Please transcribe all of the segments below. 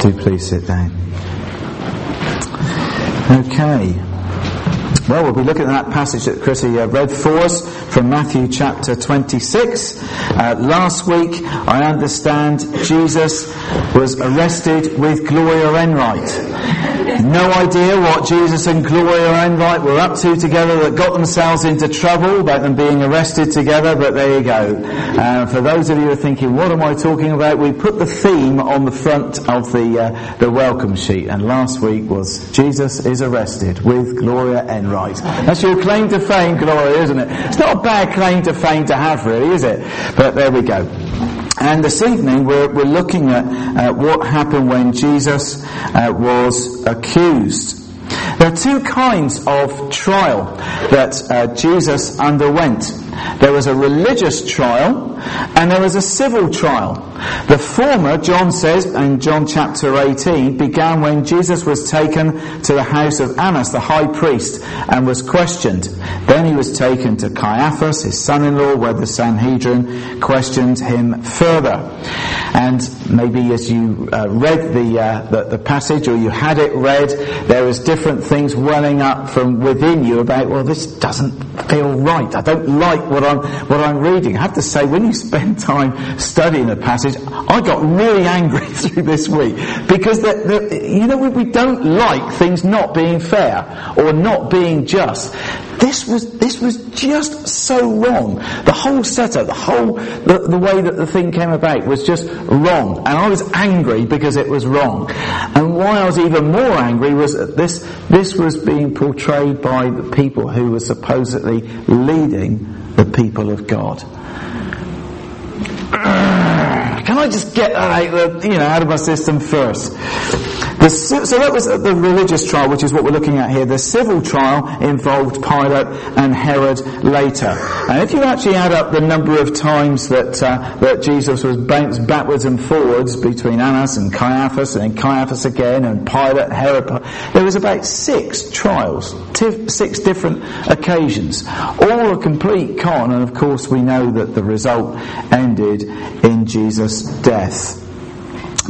Do please sit down. Okay. Well, we'll be looking at that passage that Chrissy uh, read for us from Matthew chapter 26. Uh, last week, I understand Jesus was arrested with Gloria Enright. No idea what Jesus and Gloria Enright were up to together that got themselves into trouble about them being arrested together, but there you go. Uh, for those of you who are thinking, what am I talking about? We put the theme on the front of the, uh, the welcome sheet, and last week was Jesus is arrested with Gloria Enright. That's your claim to fame, Gloria, isn't it? It's not a bad claim to fame to have, really, is it? But there we go. And this evening we're, we're looking at uh, what happened when Jesus uh, was accused. There are two kinds of trial that uh, Jesus underwent. There was a religious trial and there was a civil trial. The former, John says in John chapter 18, began when Jesus was taken to the house of Annas, the high priest, and was questioned. Then he was taken to Caiaphas, his son-in-law, where the Sanhedrin questioned him further. And maybe as you uh, read the, uh, the, the passage or you had it read, there was different things welling up from within you about, well, this doesn't feel right. I don't like what I'm, what I'm reading. I have to say, when you spend time studying a passage, I got really angry through this week because the, the, you know, we don't like things not being fair or not being just. This was, this was just so wrong. The whole setup, the whole, the, the way that the thing came about was just wrong. And I was angry because it was wrong. And why I was even more angry was that this, this was being portrayed by the people who were supposedly leading the people of God. Can I just get that out, you know, out of my system first? The, so that was the religious trial, which is what we're looking at here. The civil trial involved Pilate and Herod later. And if you actually add up the number of times that uh, that Jesus was bounced backwards and forwards between Annas and Caiaphas, and Caiaphas again, and Pilate, Herod, there was about six trials, six different occasions, all a complete con. And of course, we know that the result ended in Jesus' death.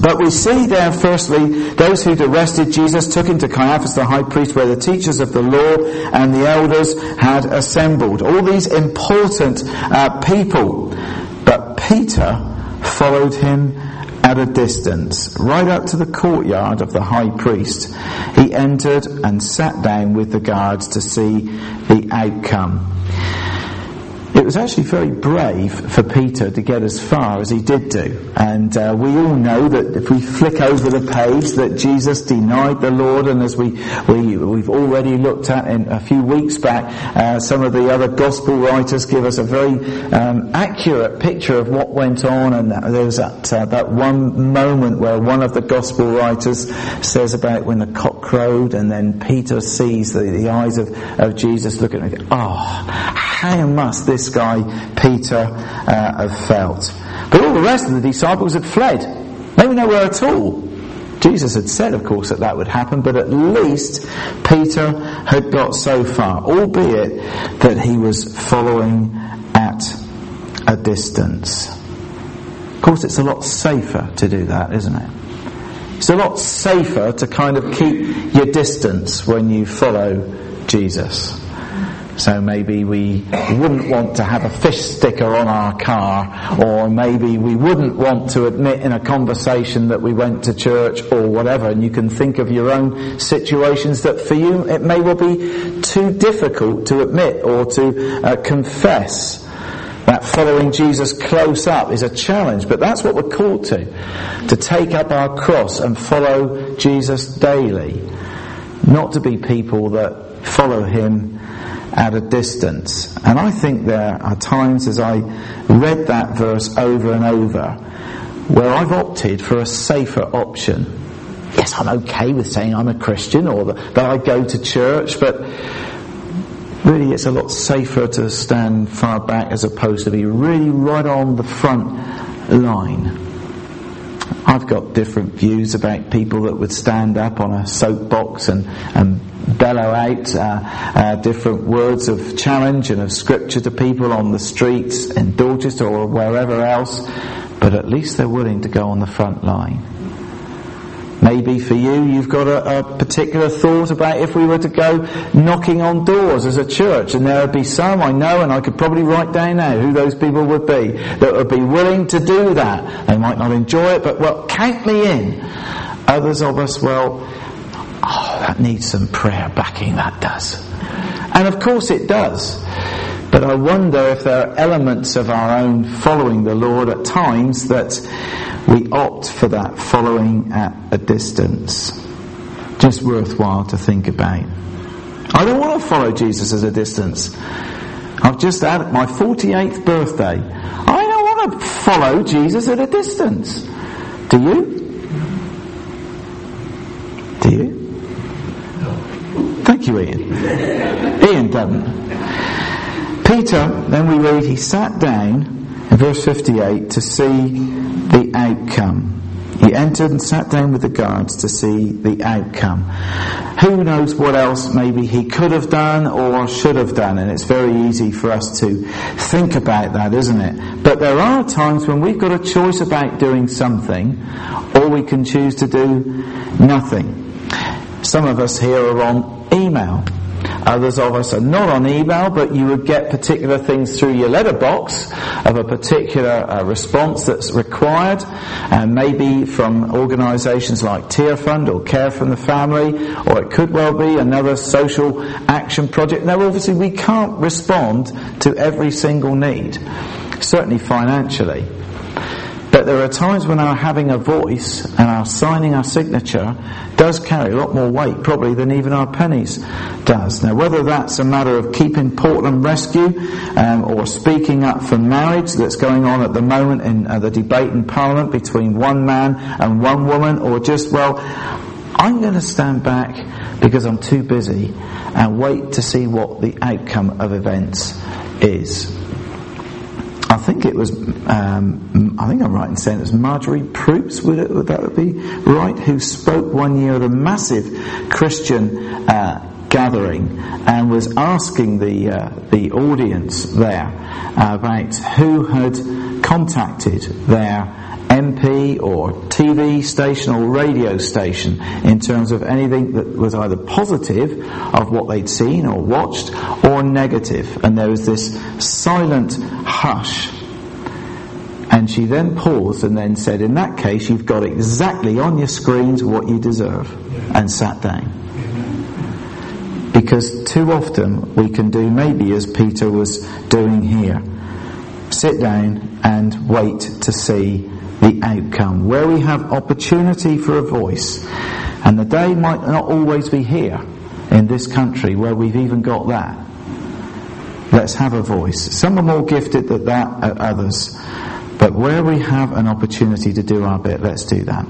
But we see there, firstly, those who'd arrested Jesus took him to Caiaphas the high priest where the teachers of the law and the elders had assembled. All these important uh, people. But Peter followed him at a distance, right up to the courtyard of the high priest. He entered and sat down with the guards to see the outcome. It was actually very brave for Peter to get as far as he did do. And uh, we all know that if we flick over the page that Jesus denied the Lord and as we, we, we've already looked at in a few weeks back, uh, some of the other gospel writers give us a very um, accurate picture of what went on and there was that, uh, that one moment where one of the gospel writers says about when the cock crowed and then Peter sees the, the eyes of, of Jesus looking at him, oh, how must this guy Peter uh, have felt? But all the rest of the disciples had fled. They were nowhere at all. Jesus had said, of course, that that would happen, but at least Peter had got so far, albeit that he was following at a distance. Of course, it's a lot safer to do that, isn't it? It's a lot safer to kind of keep your distance when you follow Jesus. So maybe we wouldn't want to have a fish sticker on our car, or maybe we wouldn't want to admit in a conversation that we went to church or whatever. And you can think of your own situations that for you it may well be too difficult to admit or to uh, confess. That following Jesus close up is a challenge, but that's what we're called to. To take up our cross and follow Jesus daily. Not to be people that follow Him at a distance. And I think there are times as I read that verse over and over where I've opted for a safer option. Yes, I'm okay with saying I'm a Christian or that I go to church, but really it's a lot safer to stand far back as opposed to be really right on the front line. I've got different views about people that would stand up on a soapbox and, and bellow out uh, uh, different words of challenge and of scripture to people on the streets in Dorchester or wherever else, but at least they're willing to go on the front line. Maybe for you, you've got a, a, particular thought about if we were to go knocking on doors as a church, and there would be some I know, and I could probably write down now who those people would be that would be willing to do that. They might not enjoy it, but well, count me in. Others of us, well, oh, that needs some prayer backing. That does, and of course it does. But I wonder if there are elements of our own following the Lord at times that we opt for that following at a distance. Just worthwhile to think about. I don't want to follow Jesus at a distance. I've just had my 48th birthday. I don't want to follow Jesus at a distance. Do you? Do you? Thank you, Ian. Ian doesn't. Peter, then we read, he sat down in verse 58 to see the outcome. He entered and sat down with the guards to see the outcome. Who knows what else maybe he could have done or should have done, and it's very easy for us to think about that, isn't it? But there are times when we've got a choice about doing something, or we can choose to do nothing. Some of us here are on email. Others of us are not on email, but you would get particular things through your letterbox of a particular uh, response that's required, and maybe from organisations like Tearfund or Care from the Family, or it could well be another social action project. Now, obviously, we can't respond to every single need, certainly financially. But there are times when our having a voice and our signing our signature does carry a lot more weight, probably, than even our pennies does. Now, whether that's a matter of keeping Portland Rescue um, or speaking up for marriage that's going on at the moment in uh, the debate in Parliament between one man and one woman, or just, well, I'm going to stand back because I'm too busy and wait to see what the outcome of events is. I think it was, um, I think I'm right in saying it was Marjorie Proops, would, it, would that be right, who spoke one year at a massive Christian uh, gathering and was asking the, uh, the audience there about who had contacted their MP or TV station or radio station in terms of anything that was either positive of what they'd seen or watched or negative. And there was this silent hush. And she then paused and then said, In that case, you've got exactly on your screens what you deserve, and sat down. Because too often we can do maybe as Peter was doing here sit down and wait to see the outcome, where we have opportunity for a voice. And the day might not always be here in this country where we've even got that. Let's have a voice. Some are more gifted than that at others. But where we have an opportunity to do our bit, let's do that.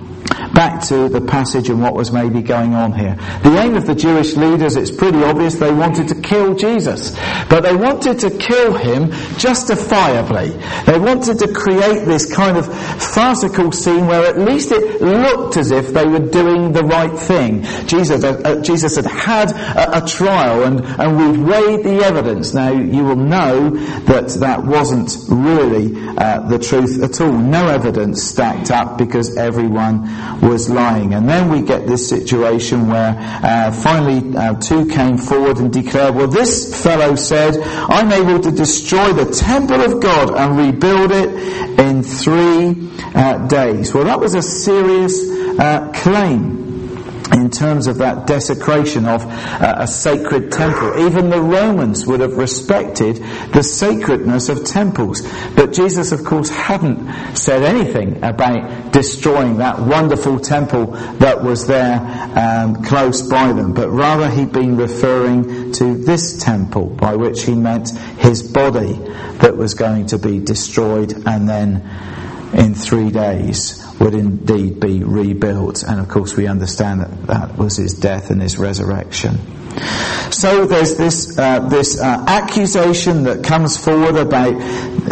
Back to the passage and what was maybe going on here. The aim of the Jewish leaders, it's pretty obvious, they wanted to kill Jesus. But they wanted to kill him justifiably. They wanted to create this kind of farcical scene where at least it looked as if they were doing the right thing. Jesus, uh, uh Jesus had had a, a trial and, and we've weighed the evidence. Now you will know that that wasn't really uh, the truth at all. No evidence stacked up because everyone was lying. And then we get this situation where uh, finally uh, two came forward and declared, well, this fellow said, I'm able to destroy the temple of God and rebuild it in three uh, days. Well, that was a serious uh, claim in terms of that desecration of uh, a sacred temple. Even the Romans would have respected the sacredness of temples. But Jesus, of course, hadn't said anything about destroying that wonderful temple that was there um, close by them, but rather he'd been referring to this temple, by which he meant his body that was going to be destroyed and then in three days would indeed be rebuilt. And of course, we understand that that was his death and his resurrection. So there's this uh, this uh, accusation that comes forward about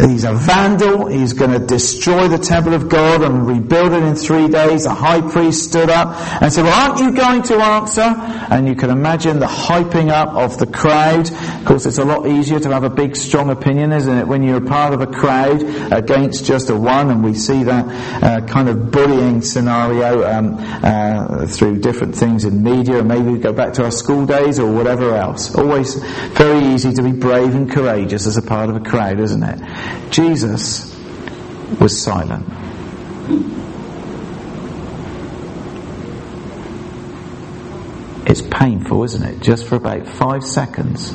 he's a vandal, he's going to destroy the temple of God and rebuild it in three days. A high priest stood up and said, "Well, aren't you going to answer?" And you can imagine the hyping up of the crowd. Of course, it's a lot easier to have a big, strong opinion, isn't it, when you're part of a crowd against just a one? And we see that uh, kind of bullying scenario um, uh, through different things in media. Maybe we go back to our school days or whatever else. Always very easy to be brave and courageous as a part of a crowd, isn't it? Jesus was silent. It's painful, isn't it? Just for about five seconds.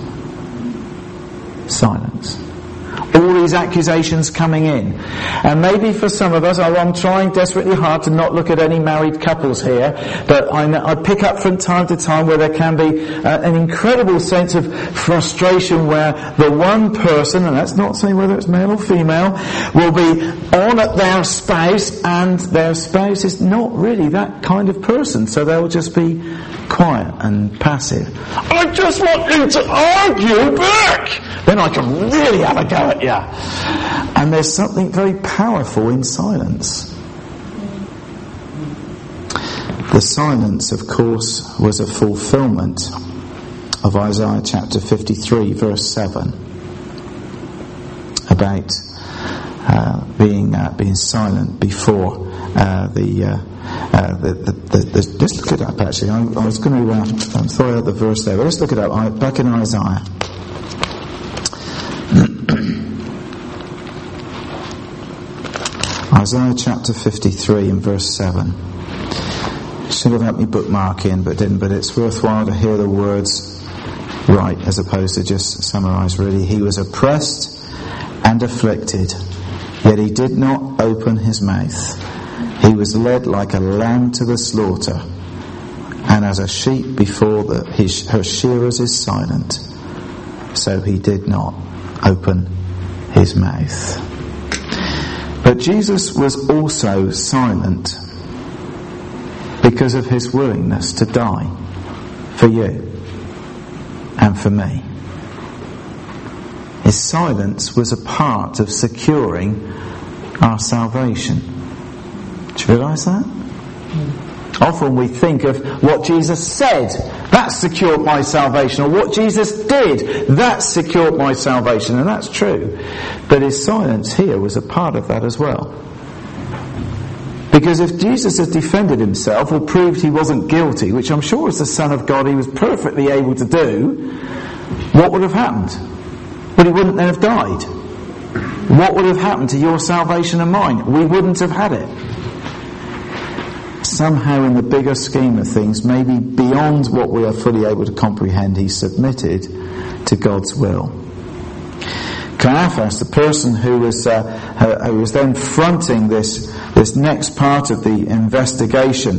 Silence all these accusations coming in. And maybe for some of us, I'm trying desperately hard to not look at any married couples here, but I, I pick up from time to time where there can be uh, an incredible sense of frustration where the one person, and that's not saying whether it's male or female, will be on at their spouse and their spouse is not really that kind of person. So they'll just be quiet and passive. I just want you to argue back! Then I can really have a go you. And there's something very powerful in silence. The silence, of course, was a fulfillment of Isaiah chapter 53, verse 7, about uh, being uh, being silent before uh, the, uh, uh, the, the, the, Let's look it up. Actually, I, I was going to uh, throw out the verse there, but let's look it up. I, back in Isaiah. Isaiah chapter 53 and verse 7. Should have had me bookmark in, but didn't. But it's worthwhile to hear the words right as opposed to just summarize really. He was oppressed and afflicted, yet he did not open his mouth. He was led like a lamb to the slaughter, and as a sheep before the, his, her shearers is silent, so he did not open his mouth. But Jesus was also silent because of his willingness to die for you and for me. His silence was a part of securing our salvation. Do you realise that? Hmm. Often we think of what Jesus said, that secured my salvation, or what Jesus did, that secured my salvation, and that's true. But his silence here was a part of that as well. Because if Jesus had defended himself or proved he wasn't guilty, which I'm sure as the Son of God he was perfectly able to do, what would have happened? Well, he wouldn't then have died. What would have happened to your salvation and mine? We wouldn't have had it somehow in the bigger scheme of things, maybe beyond what we are fully able to comprehend, he submitted to God's will. Caiaphas, the person who was, uh, who was then fronting this, this next part of the investigation,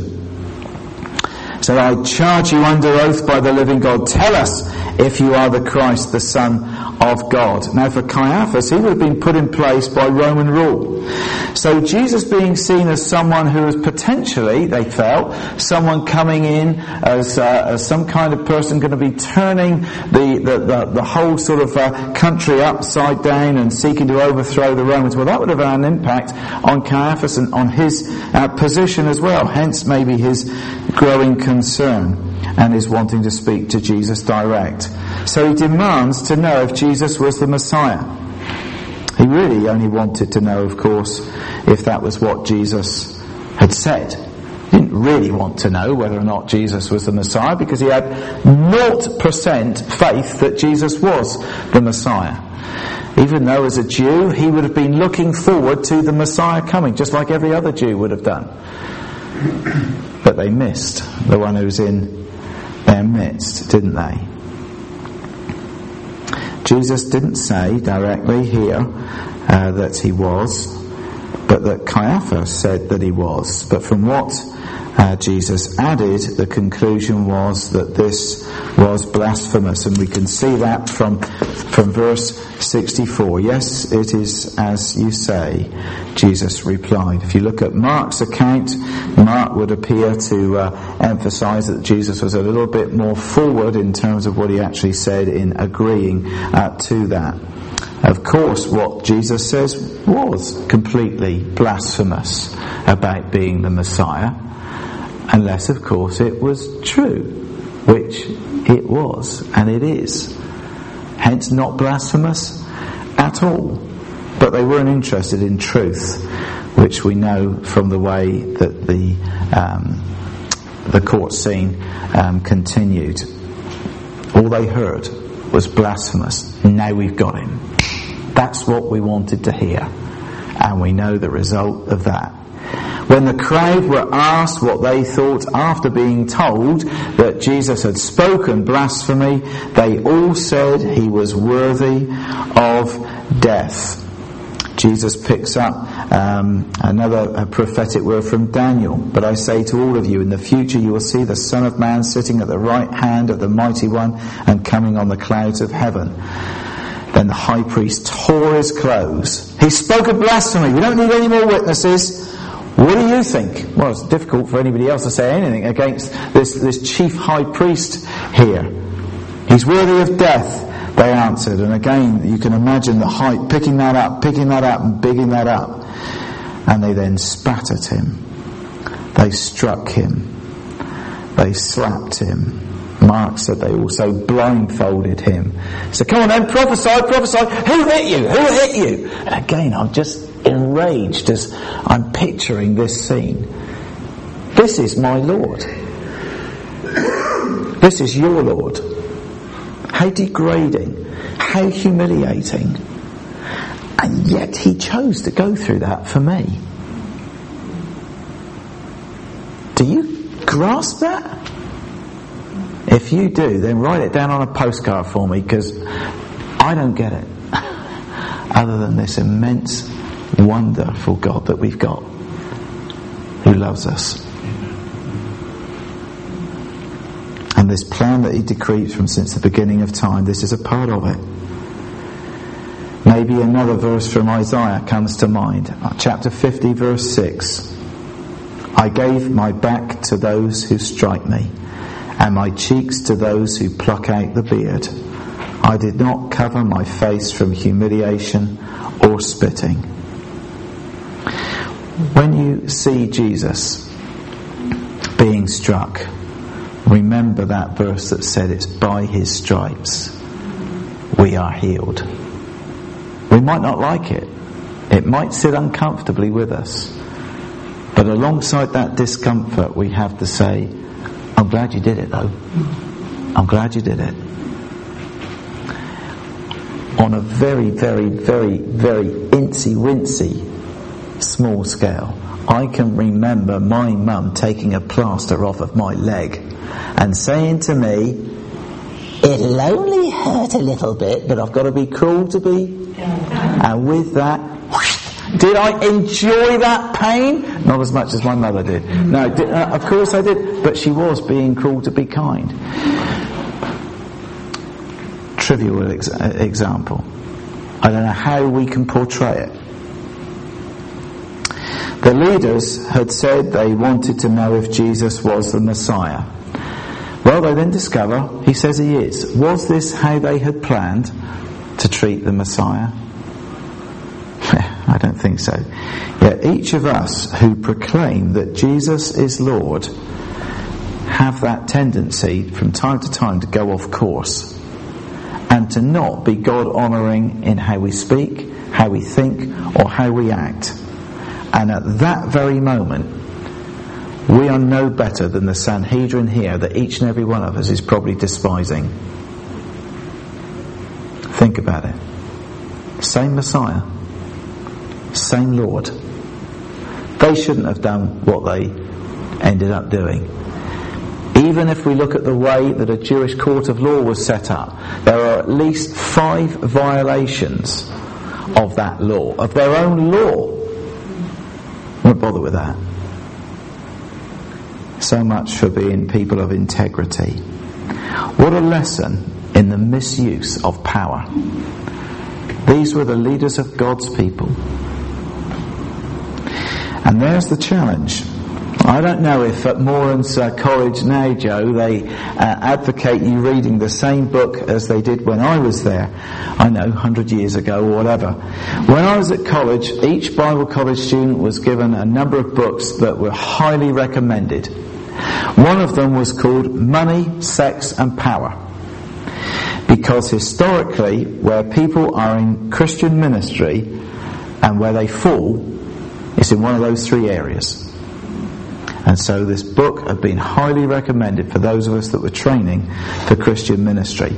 said, I charge you under oath by the living God, tell us if you are the Christ, the Son of God. Now for Caiaphas, he would have been put in place by Roman rule. So Jesus being seen as someone who was potentially, they felt, someone coming in as, uh, as some kind of person going to be turning the, the, the, the whole sort of uh, country upside down and seeking to overthrow the Romans. Well, that would have had an impact on Caiaphas and on his uh, position as well. Hence maybe his growing concern and is wanting to speak to Jesus direct. So he demands to know if Jesus was the Messiah. He really only wanted to know, of course, if that was what Jesus had said. He didn't really want to know whether or not Jesus was the Messiah because he had 0% faith that Jesus was the Messiah. Even though as a Jew, he would have been looking forward to the Messiah coming, just like every other Jew would have done. But they missed the one who was in their midst, didn't they? Jesus didn't say directly here uh, that he was, but that Caiaphas said that he was. But from what uh, Jesus added, the conclusion was that this was blasphemous, and we can see that from from verse 64. Yes, it is as you say, Jesus replied. If you look at Mark's account, Mark would appear to uh, emphasize that Jesus was a little bit more forward in terms of what he actually said in agreeing uh, to that. Of course, what Jesus says was completely blasphemous about being the Messiah unless, of course, it was true, which it was and it is. Hence, not blasphemous at all. But they weren't interested in truth, which we know from the way that the um, the court scene um, continued. All they heard was blasphemous. Now we've got him. That's what we wanted to hear, and we know the result of that. When the crowd were asked what they thought after being told that Jesus had spoken blasphemy, they all said he was worthy of death. Jesus picks up um, another prophetic word from Daniel. But I say to all of you, in the future you will see the Son of Man sitting at the right hand of the Mighty One and coming on the clouds of heaven. Then the high priest tore his clothes. He spoke of blasphemy. We don't need any more witnesses. What do you think? Well, it's difficult for anybody else to say anything against this, this chief high priest here. He's worthy of death, they answered. And again, you can imagine the height, picking that up, picking that up, and bigging that up. And they then spat at him. They struck him. They slapped him. Mark said they also blindfolded him. So come on then, prophesy, prophesy. Who hit you? Who hit you? And again, I'm just enraged as I'm picturing this scene. This is my Lord. This is your Lord. How degrading, how humiliating. And yet he chose to go through that for me. Do you grasp that? If you do, then write it down on a postcard for me because I don't get it. Other than this immense wonderful God that we've got who loves us. And this plan that He decreed from since the beginning of time, this is a part of it. Maybe another verse from Isaiah comes to mind. Chapter 50, verse 6. I gave my back to those who strike me, and my cheeks to those who pluck out the beard. I did not cover my face from humiliation or spitting. When you see Jesus being struck, remember that verse that said it's by his stripes we are healed. We might not like it. It might sit uncomfortably with us. But alongside that discomfort, we have to say, I'm glad you did it though. I'm glad you did it. On a very, very, very, very incy wincy small scale. I can remember my mum taking a plaster off of my leg and saying to me, it'll only hurt a little bit, but I've got to be cruel to be. And with that, did I enjoy that pain? Not as much as my mother did. No, did, uh, of course I did, but she was being cruel to be kind. Trivial ex- example. I don't know how we can portray it. The leaders had said they wanted to know if Jesus was the Messiah. Well, they then discover he says he is. Was this how they had planned to treat the Messiah? I don't think so. Yet each of us who proclaim that Jesus is Lord have that tendency from time to time to go off course and to not be God honouring in how we speak, how we think, or how we act. And at that very moment, we are no better than the Sanhedrin here that each and every one of us is probably despising. Think about it. Same Messiah, same Lord. They shouldn't have done what they ended up doing. Even if we look at the way that a Jewish court of law was set up, there are at least five violations of that law, of their own law, bother with that. So much for being people of integrity. What a lesson in the misuse of power. These were the leaders of God's people. And there's the challenge. I don't know if at Moorlands uh, College now, Joe, they uh, advocate you reading the same book as they did when I was there. I know, 100 years ago or whatever. When I was at college, each Bible college student was given a number of books that were highly recommended. One of them was called Money, Sex and Power. Because historically, where people are in Christian ministry and where they fall, it's in one of those three areas. And so this book had been highly recommended for those of us that were training for Christian ministry.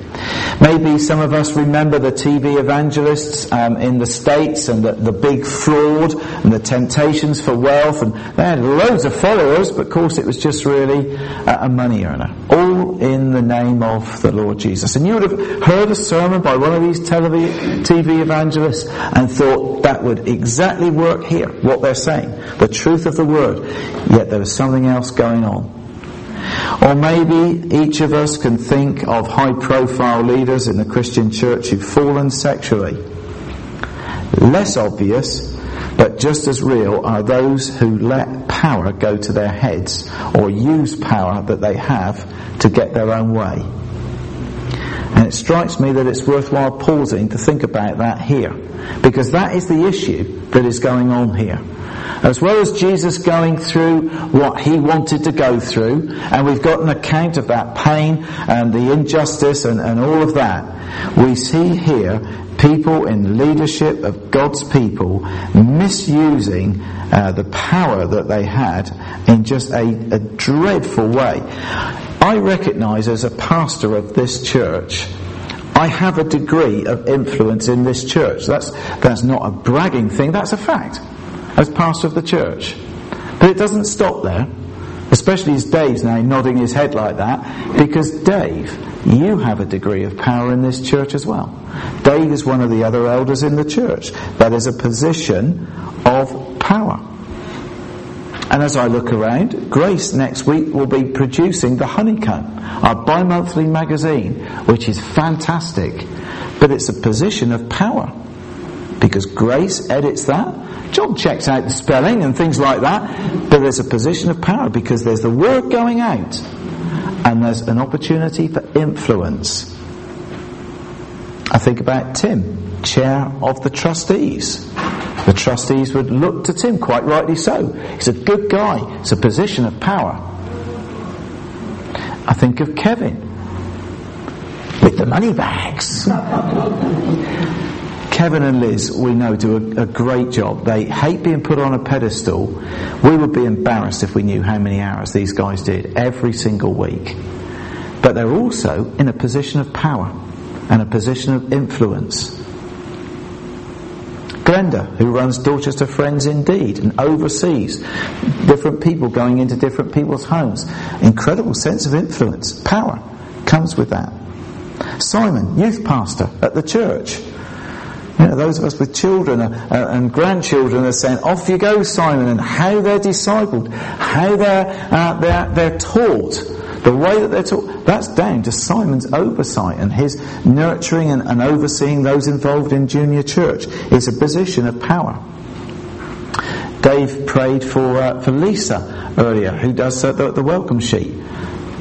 Maybe some of us remember the TV evangelists um, in the States and the, the, big fraud and the temptations for wealth and they had loads of followers, but of course it was just really a, money earner. All in the name of the Lord Jesus. And you would have heard a sermon by one of these TV evangelists and thought that would exactly work here, what they're saying. The truth of the word. Yet there was something else going on. Or maybe each of us can think of high profile leaders in the Christian church who've fallen sexually. Less obvious, but just as real are those who let power go to their heads or use power that they have to get their own way. And it strikes me that it's worthwhile pausing to think about that here. Because that is the issue that is going on here. As well as Jesus going through what he wanted to go through, and we've got an account of that pain and the injustice and, and all of that, we see here people in leadership of God's people misusing uh, the power that they had in just a, a dreadful way. I recognize as a pastor of this church I have a degree of influence in this church. That's, that's not a bragging thing, that's a fact as pastor of the church. But it doesn't stop there, especially as Dave's now nodding his head like that, because Dave, you have a degree of power in this church as well. Dave is one of the other elders in the church. That is a position of power. And as I look around, Grace next week will be producing The Honeycomb, our bi-monthly magazine, which is fantastic. But it's a position of power. Because Grace edits that, John checks out the spelling and things like that, but there's a position of power because there's the word going out and there's an opportunity for influence. I think about Tim, chair of the trustees. The trustees would look to Tim, quite rightly so. He's a good guy. It's a position of power. I think of Kevin with the money bags. Kevin and Liz, we know, do a, a, great job. They hate being put on a pedestal. We would be embarrassed if we knew how many hours these guys did every single week. But they're also in a position of power and a position of influence. Glenda, who runs Dorchester Friends Indeed and oversees different people going into different people's homes. Incredible sense of influence. Power comes with that. Simon, youth pastor at the church you know, those of us with children and grandchildren are saying, off you go, Simon, and how they're discipled, how they're, uh, they're, they're taught, the way that they're taught, that's down to Simon's oversight and his nurturing and, and overseeing those involved in junior church. It's a position of power. Dave prayed for, uh, for Lisa earlier, who does uh, the, the welcome sheet.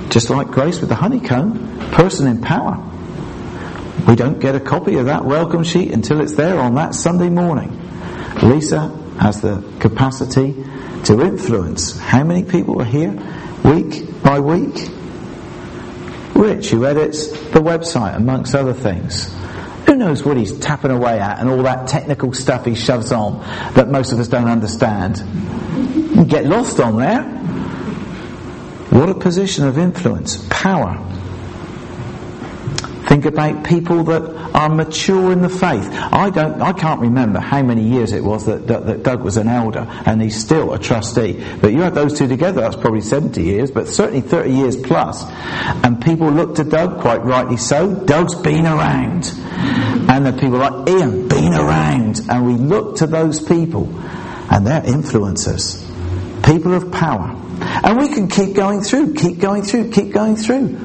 Just like Grace with the honeycomb, person in power. We don't get a copy of that welcome sheet until it's there on that Sunday morning. Lisa has the capacity to influence how many people are here week by week. Rich, who edits the website, amongst other things. Who knows what he's tapping away at and all that technical stuff he shoves on that most of us don't understand. You get lost on there. What a position of influence, power. Think about people that are mature in the faith. I don't, I can't remember how many years it was that, that, that, Doug was an elder and he's still a trustee. But you add those two together, that's probably 70 years, but certainly 30 years plus. And people look to Doug, quite rightly so. Doug's been around. And the people like Ian, been around. And we look to those people and they're influencers. People of power. And we can keep going through, keep going through, keep going through.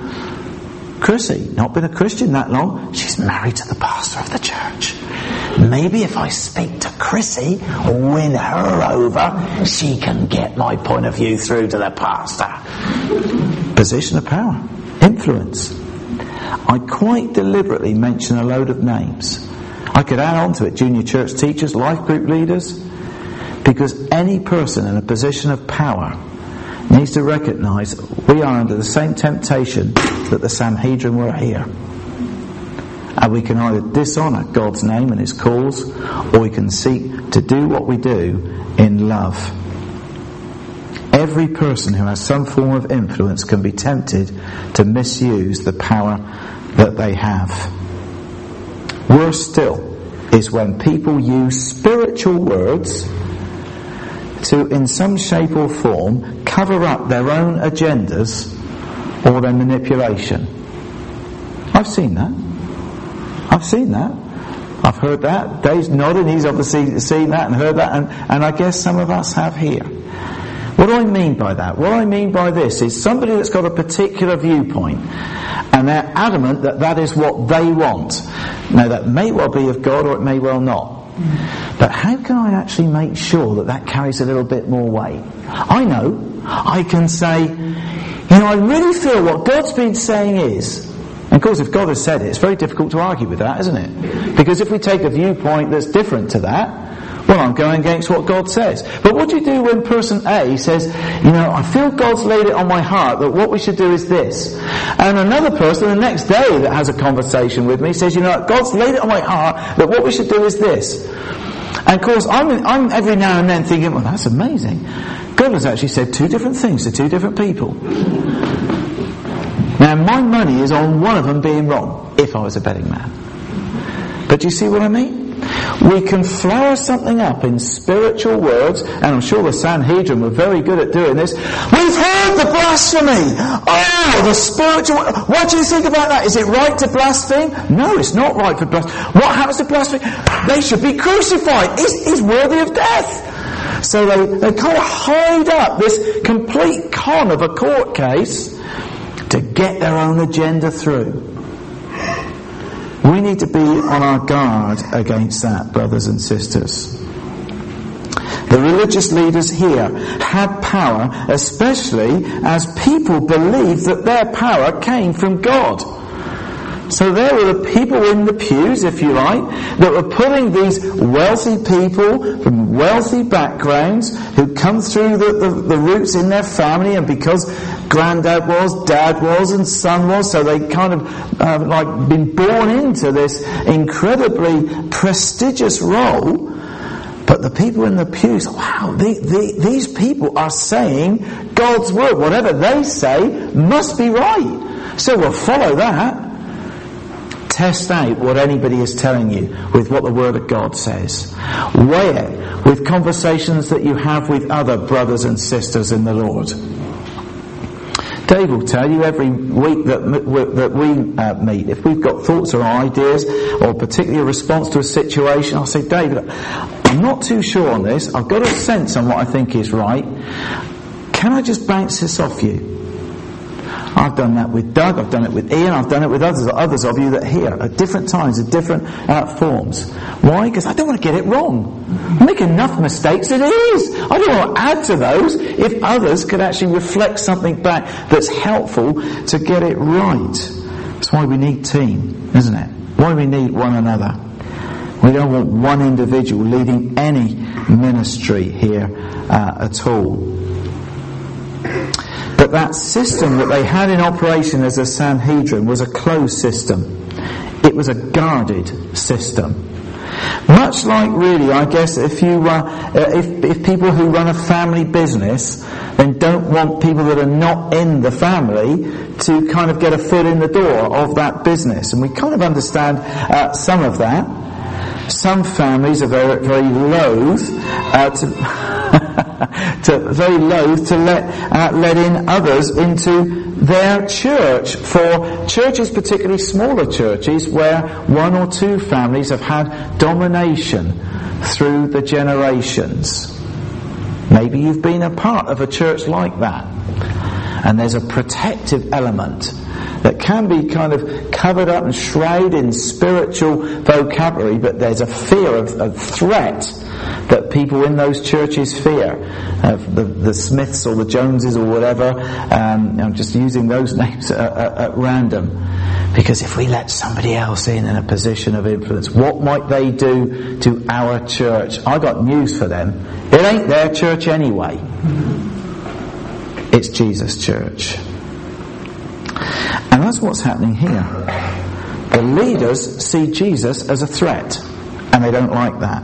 Chrissy, not been a Christian that long, she's married to the pastor of the church. Maybe if I speak to Chrissy, win her over, she can get my point of view through to the pastor. Position of power, influence. I quite deliberately mention a load of names. I could add on to it junior church teachers, life group leaders, because any person in a position of power to recognize we are under the same temptation that the Sanhedrin were here. And we can either dishonour God's name and His cause, or we can seek to do what we do in love. Every person who has some form of influence can be tempted to misuse the power that they have. Worse still is when people use spiritual words to, in some shape or form, cover up their own agendas or their manipulation. I've seen that. I've seen that. I've heard that. Dave's nodding. He's obviously seen that and heard that, and, and I guess some of us have here. What do I mean by that? What I mean by this is somebody that's got a particular viewpoint and they're adamant that that is what they want. Now that may well be of God or it may well not. But how can I actually make sure that that carries a little bit more weight? I know. I can say, you know, I really feel what God's been saying is, and of course if God has said it, it's very difficult to argue with that, isn't it? Because if we take a viewpoint that's different to that, well, I'm going against what God says. But what do you do when person A says, you know, I feel God's laid it on my heart that what we should do is this. And another person the next day that has a conversation with me says, you know, God's laid it on my heart that what we should do is this. And of course, I'm, I'm every now and then thinking, well, that's amazing. God has actually said two different things to two different people. Now, my money is on one of them being wrong, if I was a betting man. But do you see what I mean? We can flower something up in spiritual words, and I'm sure the Sanhedrin were very good at doing this. We've heard the blasphemy! Oh, the spiritual... What do you think about that? Is it right to blaspheme? No, it's not right for blaspheme. What happens to blasphemy? They should be crucified. He's, he's worthy of death. So they, they kind of hide up this complete con of a court case to get their own agenda through. We need to be on our guard against that, brothers and sisters. The religious leaders here had power, especially as people believed that their power came from God. So there were the people in the pews, if you like, that were putting these wealthy people from wealthy backgrounds who come through the, the, the roots in their family and because granddad was, dad was and son was, so they kind of uh, like been born into this incredibly prestigious role. But the people in the pews, wow, the, the, these people are saying God's word. Whatever they say must be right. So we'll follow that test out what anybody is telling you with what the Word of God says. Weigh it with conversations that you have with other brothers and sisters in the Lord. Dave will tell you every week that, that we uh, meet, if we've got thoughts or ideas or particularly a response to a situation, I'll say, David, I'm not too sure on this. I've got a sense on what I think is right. Can I just bounce this off you? I've done that with Doug, I've done it with Ian, I've done it with others, others of you that here at different times, at different uh, forms. Why? Because I don't want to get it wrong. I make enough mistakes it is. I don't want to add to those if others could actually reflect something back that's helpful to get it right. That's why we need team, isn't it? Why we need one another. We don't want one individual leading any ministry here uh, at all. But that system that they had in operation as a Sanhedrin was a closed system. It was a guarded system. Much like really, I guess, if you, uh, if, if people who run a family business then don't want people that are not in the family to kind of get a foot in the door of that business. And we kind of understand uh, some of that. Some families are very, very loath uh, to to, very loath to let, uh, let in others into their church. For churches, particularly smaller churches, where one or two families have had domination through the generations. Maybe you've been a part of a church like that. And there's a protective element that can be kind of covered up and shrouded in spiritual vocabulary, but there's a fear of, of threat that people in those churches fear. Uh, the, the, Smiths or the Joneses or whatever, um, I'm just using those names at, at, at random. Because if we let somebody else in in a position of influence, what might they do to our church? I got news for them. It ain't their church anyway. It's Jesus' church. And that's what's happening here. The leaders see Jesus as a threat, and they don't like that.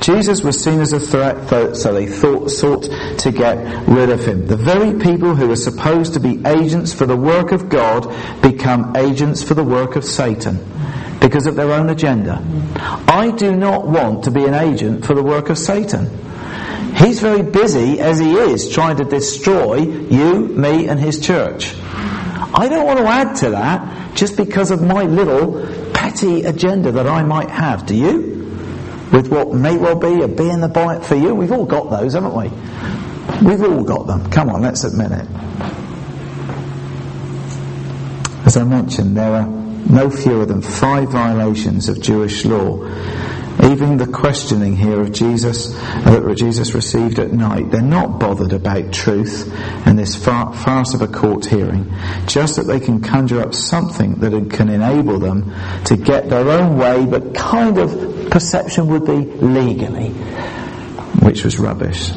Jesus was seen as a threat, so they thought, sought to get rid of him. The very people who are supposed to be agents for the work of God become agents for the work of Satan because of their own agenda. I do not want to be an agent for the work of Satan. He's very busy as he is trying to destroy you, me, and his church. I don't want to add to that just because of my little petty agenda that I might have. Do you? with what may well be a bee in the bonnet for you. We've all got those, haven't we? We've all got them. Come on, let's admit it. As I mentioned, there are no fewer than five violations of Jewish law. Even the questioning here of Jesus uh, that Jesus received at night, they're not bothered about truth in this farce of a court hearing, just that they can conjure up something that can enable them to get their own way, but kind of perception would be legally, which was rubbish.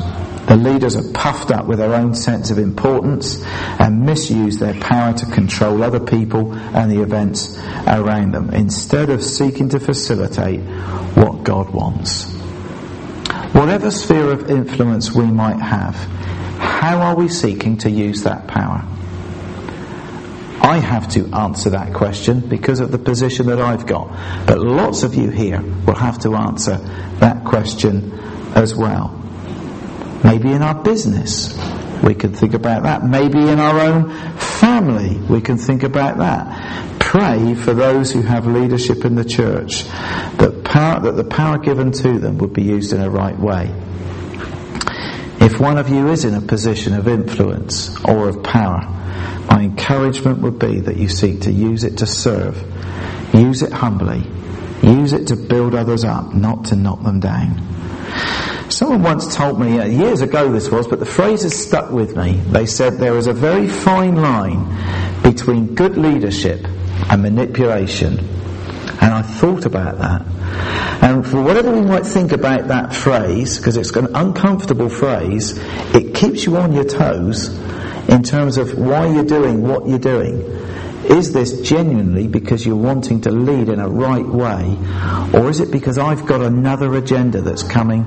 The leaders are puffed up with their own sense of importance and misuse their power to control other people and the events around them instead of seeking to facilitate what God wants. Whatever sphere of influence we might have, how are we seeking to use that power? I have to answer that question because of the position that I've got. But lots of you here will have to answer that question as well. Maybe in our business, we can think about that. Maybe in our own family, we can think about that. Pray for those who have leadership in the church that, power, that the power given to them would be used in a right way. If one of you is in a position of influence or of power, my encouragement would be that you seek to use it to serve, use it humbly, use it to build others up, not to knock them down. Someone once told me, uh, years ago this was, but the phrase has stuck with me. They said there is a very fine line between good leadership and manipulation. And I thought about that. And for whatever we might think about that phrase, because it's an uncomfortable phrase, it keeps you on your toes in terms of why you're doing what you're doing. Is this genuinely because you're wanting to lead in a right way, or is it because I've got another agenda that's coming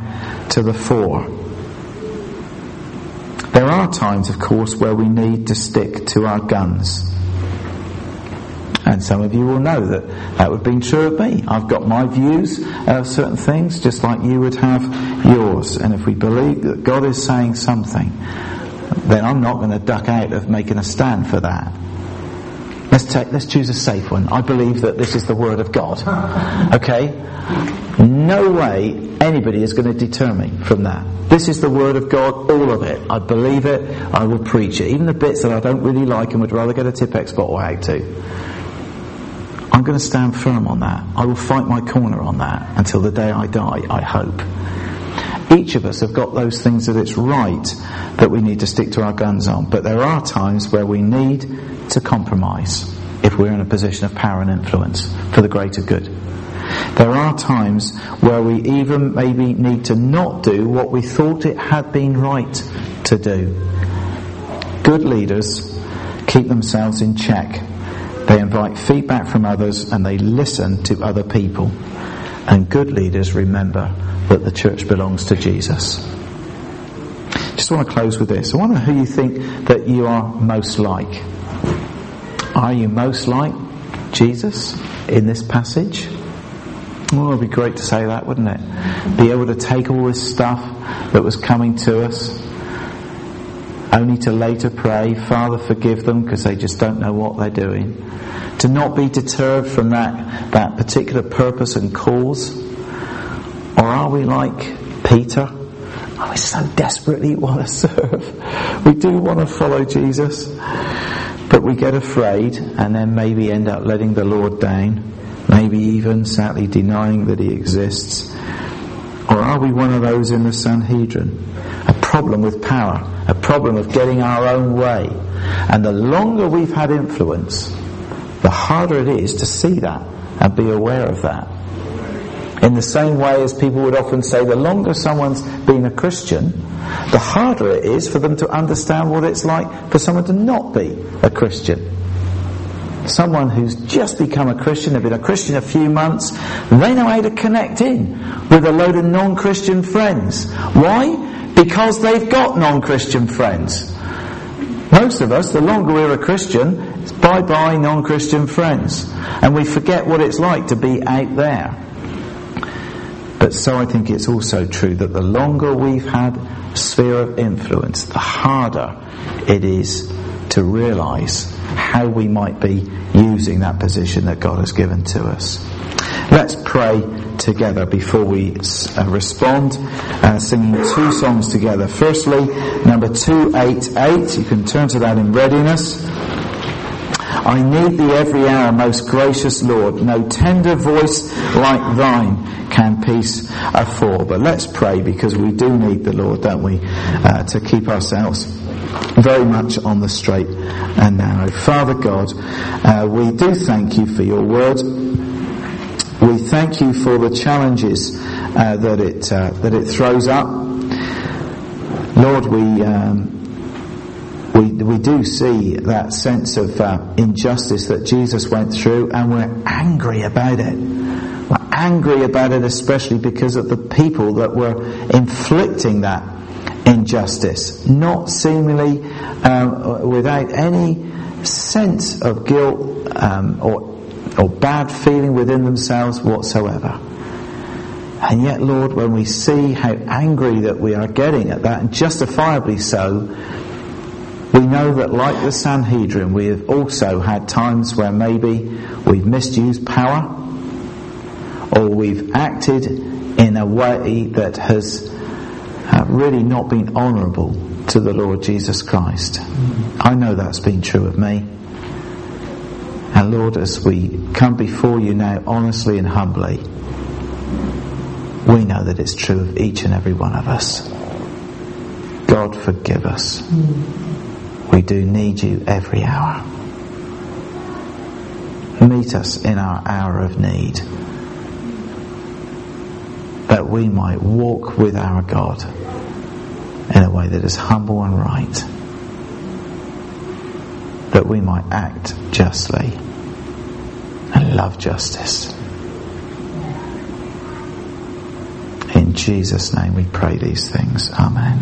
to the fore? There are times, of course, where we need to stick to our guns. And some of you will know that that would be true of me. I've got my views of certain things, just like you would have yours. And if we believe that God is saying something, then I'm not going to duck out of making a stand for that. Let's take, let's choose a safe one. I believe that this is the word of God. Okay? No way anybody is going to deter me from that. This is the word of God, all of it. I believe it, I will preach it. Even the bits that I don't really like and would rather get a Tipp-Ex bottle out to. I'm going to stand firm on that. I will fight my corner on that until the day I die, I hope. Each of us have got those things that it's right that we need to stick to our guns on. But there are times where we need to compromise if we're in a position of power and influence for the greater good. There are times where we even maybe need to not do what we thought it had been right to do. Good leaders keep themselves in check. They invite feedback from others and they listen to other people. And good leaders remember that the church belongs to Jesus. Just want to close with this. I wonder who you think that you are most like. Are you most like Jesus in this passage? Oh, well, it would be great to say that, wouldn't it? Be able to take all this stuff that was coming to us, only to later pray, Father, forgive them because they just don't know what they're doing. To not be deterred from that, that particular purpose and cause or are we like Peter Oh, we so desperately want to serve. We do want to follow Jesus, but we get afraid and then maybe end up letting the Lord down, maybe even sadly denying that He exists. Or are we one of those in the Sanhedrin? A problem with power, a problem of getting our own way. And the longer we've had influence, the harder it is to see that and be aware of that. In the same way as people would often say, the longer someone's been a Christian, the harder it is for them to understand what it's like for someone to not be a Christian. Someone who's just become a Christian, have been a Christian a few months, they know how to connect in with a load of non-Christian friends. Why? Because they've got non-Christian friends. Most of us, the longer we're a Christian, it's bye-bye non-Christian friends. And we forget what it's like to be out there. But so I think it's also true that the longer we've had sphere of influence, the harder it is to realize how we might be using that position that God has given to us. Let's pray together before we uh, respond, uh, singing two songs together. Firstly, number 288, you can turn to that in readiness. I need thee every hour, most gracious Lord. No tender voice like thine can peace afford. But let's pray because we do need the Lord, don't we, uh, to keep ourselves very much on the straight and narrow. Father God, uh, we do thank you for your word. We thank you for the challenges uh, that it uh, that it throws up. Lord, we. Um, we, do see that sense of uh, injustice that Jesus went through and we're angry about it. We're angry about it especially because of the people that were inflicting that injustice, not seemingly um, without any sense of guilt um, or, or bad feeling within themselves whatsoever. And yet, Lord, when we see how angry that we are getting at that, and justifiably so, we know that like the Sanhedrin, we have also had times where maybe we've misused power or we've acted in a way that has uh, really not been honourable to the Lord Jesus Christ. I know that's been true of me. And Lord, as we come before you now honestly and humbly, we know that it's true of each and every one of us. God forgive us. We do need you every hour. Meet us in our hour of need that we might walk with our God in a way that is humble and right, that we might act justly and love justice. In Jesus' name we pray these things. Amen.